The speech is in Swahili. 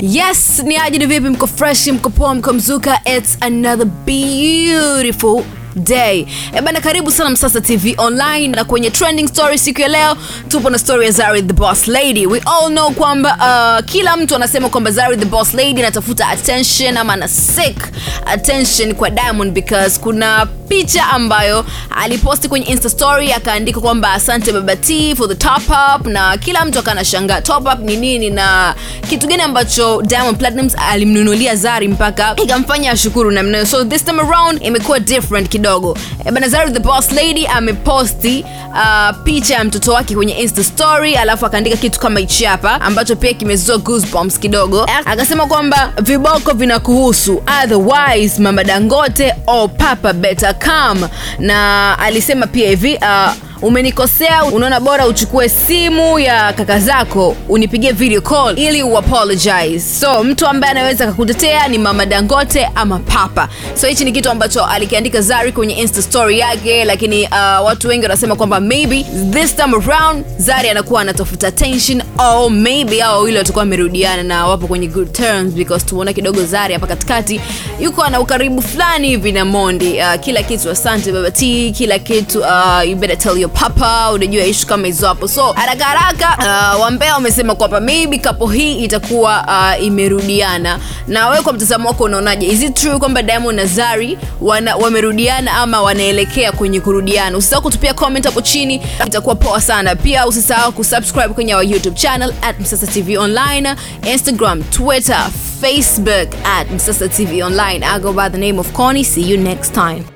Yes, ni aje ni vipi mko fresh, mko poa, mko mzuka. It's another beautiful day. E bana, karibu sana Msasa TV online na kwenye trending story siku ya leo tupo na story ya Zari the Boss Lady. We all know kwamba uh, kila mtu anasema kwamba Zari the Boss Lady anatafuta attention ama ana seek attention kwa Diamond because kuna picha ambayo aliposti kwenye Insta story akaandika kwamba asante Baba T for the top up, na kila mtu akawa anashangaa top up ni nini na kitu gani ambacho Diamond Platnumz alimnunulia Zari mpaka ikamfanya ashukuru namna. So this time around imekuwa different kidogo. E bana, Zari the Boss Lady ameposti uh, picha ya mtoto wake kwenye Insta story, alafu akaandika kitu kama hichi hapa ambacho pia kimezua goosebumps kidogo. Akasema kwamba viboko vinakuhusu, otherwise mama Dangote or papa better come, na alisema pia hivi uh, umenikosea, unaona bora uchukue simu ya kaka zako unipigie video call ili uapologize. So mtu ambaye anaweza kakutetea ni mama Dangote ama papa. So hichi ni kitu ambacho alikiandika Zari kwenye Insta story yake, lakini uh, watu wengi wanasema kwamba maybe this time around Zari anakuwa anatafuta tension au maybe hao wawili watakuwa wamerudiana na wapo kwenye good terms because tumeona kidogo Zari hapa katikati yuko ana ukaribu fulani hivi na Mondi. Uh, kila kitu asante baba T, kila kitu uh, you better tell your papa, unajua ishu kama hizo hapo. So haraka haraka uh, wambea wamesema kwamba maybe kapo hii itakuwa uh, imerudiana. Na wewe kwa mtazamo wako unaonaje? Is it true kwamba Diamond na Zari wana, wamerudiana ama wanaelekea kwenye kurudiana? Usisahau kutupia comment hapo chini, itakuwa poa sana. Pia usisahau kusubscribe kwenye our YouTube channel at Msasa TV Online, Instagram, Twitter, Facebook at Msasa TV Online. I go by the name of Connie. See you next time.